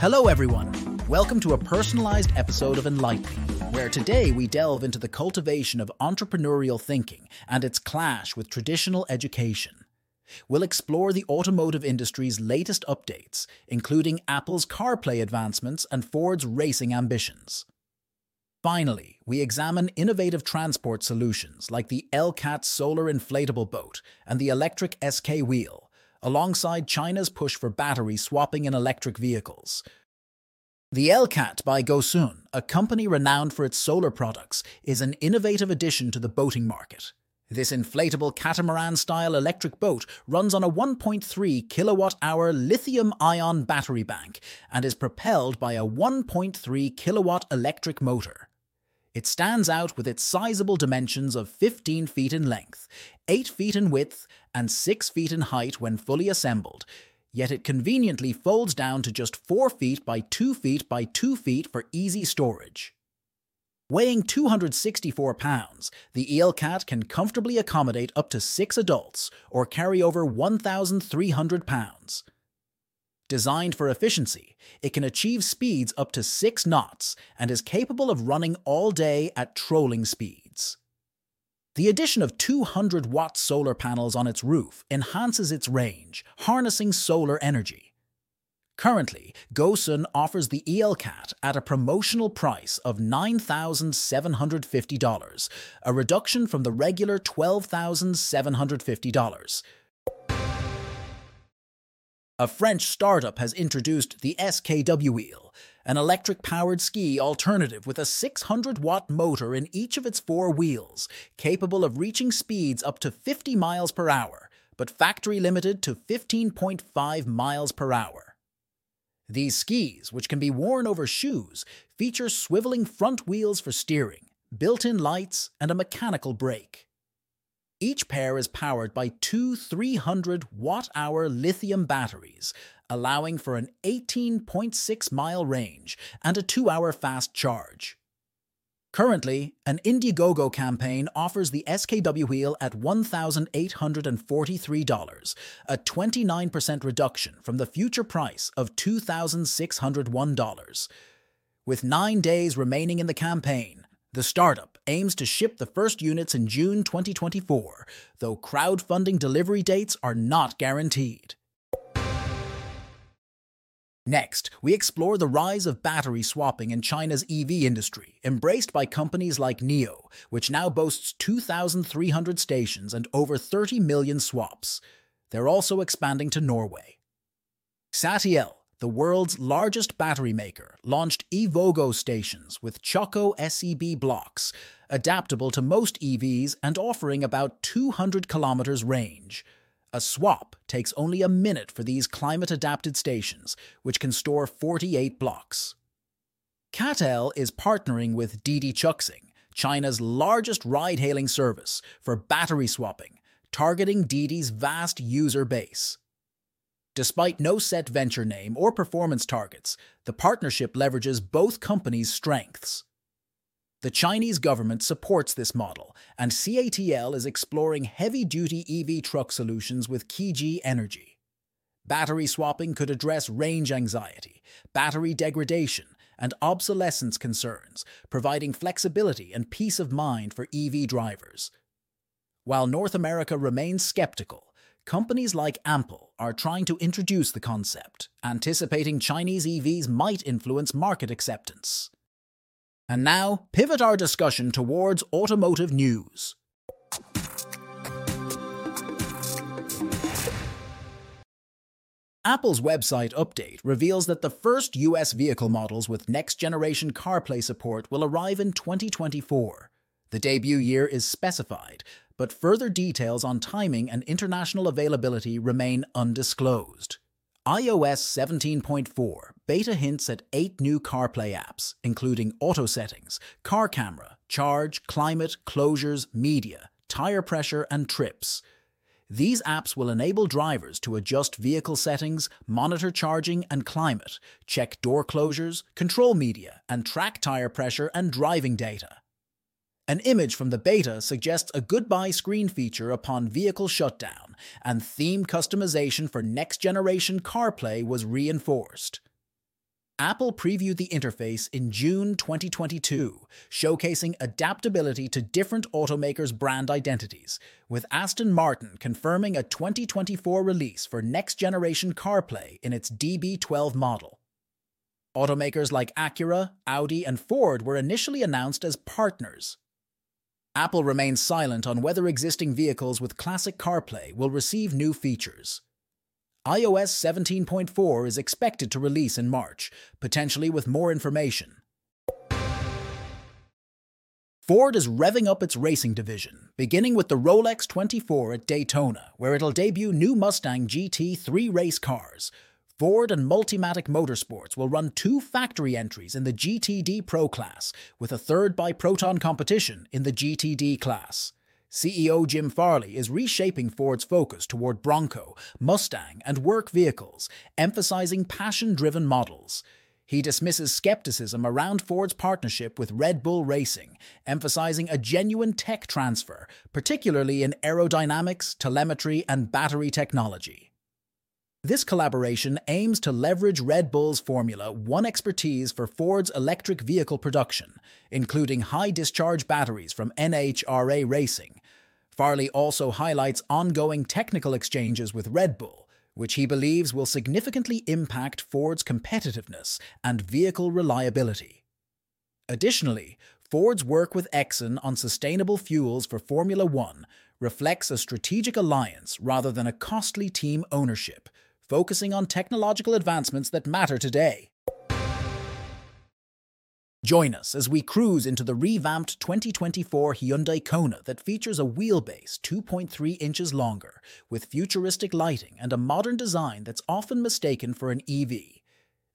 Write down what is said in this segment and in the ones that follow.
Hello, everyone. Welcome to a personalized episode of Enlighten where today we delve into the cultivation of entrepreneurial thinking and its clash with traditional education. We'll explore the automotive industry's latest updates, including Apple's CarPlay advancements and Ford's racing ambitions. Finally, we examine innovative transport solutions like the ELCAT solar inflatable boat and the electric SKWHEEL, alongside China's push for battery swapping in electric vehicles. The ELCAT by Gosun, a company renowned for its solar products, is an innovative addition to the boating market. This inflatable catamaran style electric boat runs on a 1.3 kilowatt hour lithium ion battery bank and is propelled by a 1.3 kilowatt electric motor. It stands out with its sizable dimensions of 15 feet in length, 8 feet in width, and 6 feet in height when fully assembled, yet it conveniently folds down to just 4 feet by 2 feet by 2 feet for easy storage. Weighing 264 pounds, the ELCAT can comfortably accommodate up to 6 adults or carry over 1,300 pounds. Designed for efficiency, it can achieve speeds up to 6 knots and is capable of running all day at trolling speeds. The addition of 200 watt solar panels on its roof enhances its range, harnessing solar energy. Currently, Gosun offers the ELCAT at a promotional price of $9,750, a reduction from the regular $12,750. A French startup has introduced the SKWHEEL, an electric powered ski alternative with a 600 watt motor in each of its four wheels, capable of reaching speeds up to 50 miles per hour, but factory limited to 15.5 miles per hour. These skis, which can be worn over shoes, feature swiveling front wheels for steering, built in lights, and a mechanical brake. Each pair is powered by two 300 watt hour lithium batteries, allowing for an 18.6 mile range and a 2 hour fast charge. Currently, an Indiegogo campaign offers the SKWHEEL at $1,843, a 29% reduction from the future price of $2,601. With nine days remaining in the campaign, the startup aims to ship the first units in June 2024, though crowdfunding delivery dates are not guaranteed. Next, we explore the rise of battery swapping in China's EV industry, embraced by companies like NIO, which now boasts 2,300 stations and over 30 million swaps. They're also expanding to Norway. CATL, the world's largest battery maker, launched Evogo stations with Choco SEB blocks, adaptable to most EVs and offering about 200 kilometers range. A swap takes only a minute for these climate adapted stations, which can store 48 blocks. CATL is partnering with Didi Chuxing, China's largest ride hailing service, for battery swapping, targeting Didi's vast user base. Despite no set venture name or performance targets, the partnership leverages both companies' strengths. The Chinese government supports this model, and CATL is exploring heavy duty EV truck solutions with Qiji Energy. Battery swapping could address range anxiety, battery degradation, and obsolescence concerns, providing flexibility and peace of mind for EV drivers. While North America remains skeptical, companies like Ample are trying to introduce the concept, anticipating Chinese EVs might influence market acceptance. And now, pivot our discussion towards automotive news. Apple's website update reveals that the first US vehicle models with next generation CarPlay support will arrive in 2024. The debut year is specified, but further details on timing and international availability remain undisclosed. iOS 17.4 beta hints at eight new CarPlay apps, including auto settings, car camera, charge, climate, closures, media, tire pressure, and trips. These apps will enable drivers to adjust vehicle settings, monitor charging and climate, check door closures, control media, and track tire pressure and driving data. An image from the beta suggests a goodbye screen feature upon vehicle shutdown, and theme customization for next generation CarPlay was reinforced. Apple previewed the interface in June 2022, showcasing adaptability to different automakers' brand identities, with Aston Martin confirming a 2024 release for next generation CarPlay in its DB12 model. Automakers like Acura, Audi, and Ford were initially announced as partners. Apple remains silent on whether existing vehicles with classic CarPlay will receive new features iOS 17.4 is expected to release in March, potentially with more information. Ford is revving up its racing division, beginning with the Rolex 24 at Daytona, where it'll debut new Mustang GT 3 race cars. Ford and Multimatic Motorsports will run two factory entries in the GTD Pro class, with a third by Proton competition in the GTD class. CEO Jim Farley is reshaping Ford's focus toward Bronco, Mustang, and work vehicles, emphasizing passion driven models. He dismisses skepticism around Ford's partnership with Red Bull Racing, emphasizing a genuine tech transfer, particularly in aerodynamics, telemetry, and battery technology. This collaboration aims to leverage Red Bull's Formula One expertise for Ford's electric vehicle production, including high discharge batteries from NHRA Racing. Farley also highlights ongoing technical exchanges with Red Bull, which he believes will significantly impact Ford's competitiveness and vehicle reliability. Additionally, Ford's work with Exxon on sustainable fuels for Formula One reflects a strategic alliance rather than a costly team ownership, focusing on technological advancements that matter today. Join us as we cruise into the revamped 2024 Hyundai Kona that features a wheelbase 2.3 inches longer, with futuristic lighting and a modern design that's often mistaken for an EV.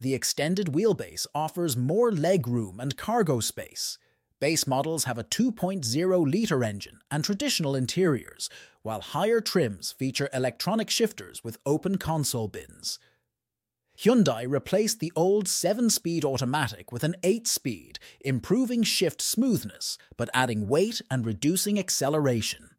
The extended wheelbase offers more legroom and cargo space, Base models have a 2.0 litre engine and traditional interiors, while higher trims feature electronic shifters with open console bins. Hyundai replaced the old 7 speed automatic with an 8 speed, improving shift smoothness but adding weight and reducing acceleration.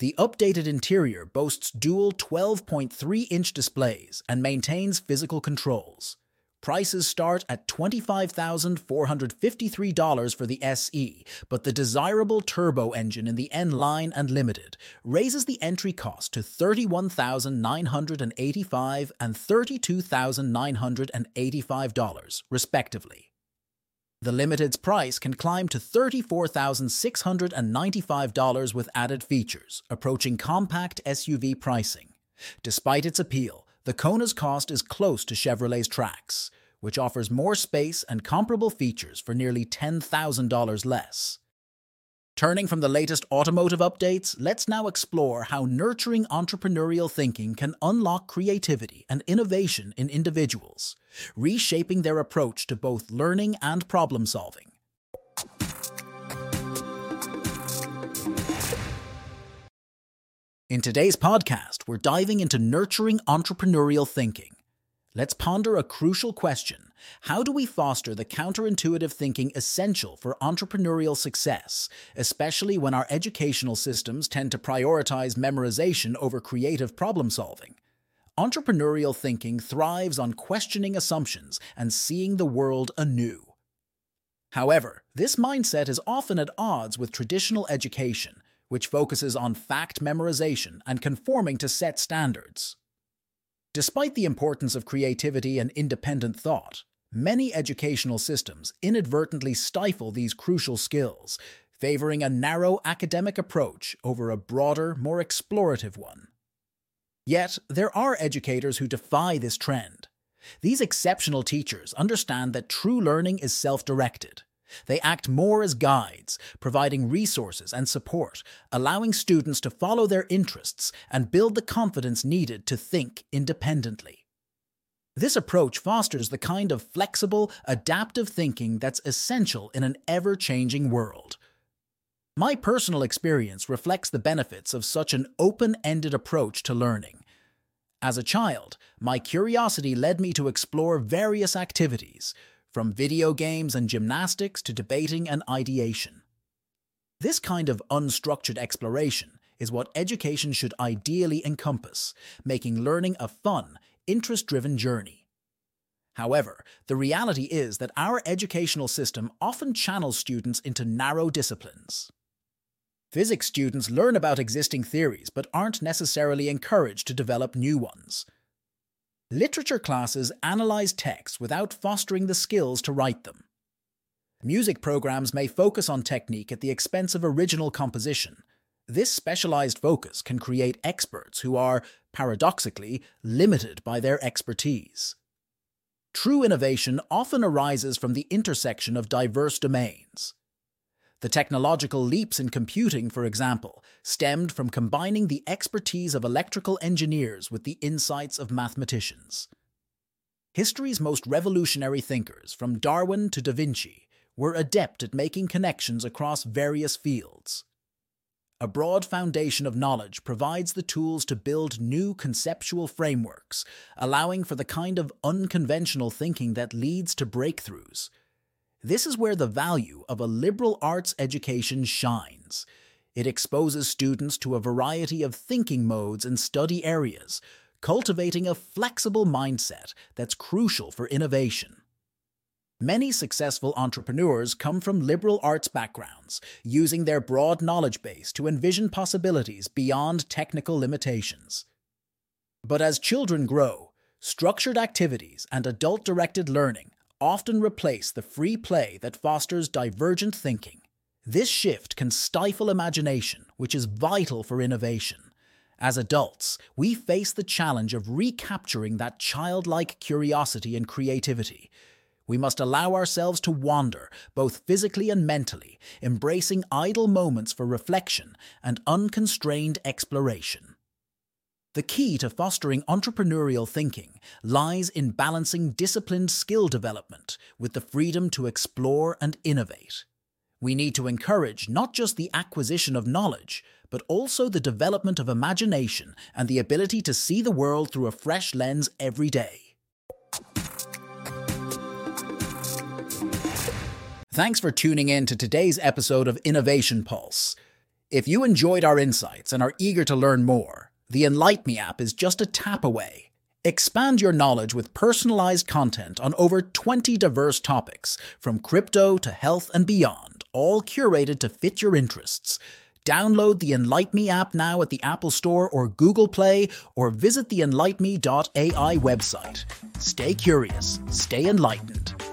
The updated interior boasts dual 12.3 inch displays and maintains physical controls. Prices start at $25,453 for the SE, but the desirable turbo engine in the N line and Limited raises the entry cost to 31,985 and $32,985, respectively. The Limited's price can climb to $34,695 with added features, approaching compact SUV pricing. Despite its appeal, the Kona's cost is close to Chevrolet's Trax, which offers more space and comparable features for nearly $10,000 less. Turning from the latest automotive updates, let's now explore how nurturing entrepreneurial thinking can unlock creativity and innovation in individuals, reshaping their approach to both learning and problem solving. In today's podcast, we're diving into nurturing entrepreneurial thinking. Let's ponder a crucial question How do we foster the counterintuitive thinking essential for entrepreneurial success, especially when our educational systems tend to prioritize memorization over creative problem solving? Entrepreneurial thinking thrives on questioning assumptions and seeing the world anew. However, this mindset is often at odds with traditional education which focuses on fact memorization and conforming to set standards. Despite the importance of creativity and independent thought, many educational systems inadvertently stifle these crucial skills, favoring a narrow academic approach over a broader, more explorative one. Yet, there are educators who defy this trend. These exceptional teachers understand that true learning is self directed they act more as guides, providing resources and support, allowing students to follow their interests and build the confidence needed to think independently. This approach fosters the kind of flexible, adaptive thinking that's essential in an ever changing world. My personal experience reflects the benefits of such an open ended approach to learning. As a child, my curiosity led me to explore various activities, from video games and gymnastics to debating and ideation. This kind of unstructured exploration is what education should ideally encompass, making learning a fun, interest driven journey. However, the reality is that our educational system often channels students into narrow disciplines. Physics students learn about existing theories but aren't necessarily encouraged to develop new ones. Literature classes analyze texts without fostering the skills to write them. Music programs may focus on technique at the expense of original composition. This specialized focus can create experts who are, paradoxically, limited by their expertise. True innovation often arises from the intersection of diverse domains. The technological leaps in computing, for example, stemmed from combining the expertise of electrical engineers with the insights of mathematicians. History's most revolutionary thinkers, from Darwin to Da Vinci, were adept at making connections across various fields. A broad foundation of knowledge provides the tools to build new conceptual frameworks, allowing for the kind of unconventional thinking that leads to breakthroughs. This is where the value of a liberal arts education shines. It exposes students to a variety of thinking modes and study areas, cultivating a flexible mindset that's crucial for innovation. Many successful entrepreneurs come from liberal arts backgrounds, using their broad knowledge base to envision possibilities beyond technical limitations. But as children grow, structured activities and adult directed learning often replace the free play that fosters divergent thinking. This shift can stifle imagination, which is vital for innovation. As adults, we face the challenge of recapturing that childlike curiosity and creativity we must allow ourselves to wander, both physically and mentally, embracing idle moments for reflection and unconstrained exploration. The key to fostering entrepreneurial thinking lies in balancing disciplined skill development with the freedom to explore and innovate. We need to encourage not just the acquisition of knowledge, but also the development of imagination and the ability to see the world through a fresh lens every day. Thanks for tuning in to today's episode of Innovation Pulse. If you enjoyed our insights and are eager to learn more, the Enlight Me app is just a tap away. Expand your knowledge with personalized content on over 20 diverse topics, from crypto to health and beyond, all curated to fit your interests. Download the Enlight Me app now at the Apple Store or Google Play, or visit the enlightme.ai website. Stay curious, stay enlightened.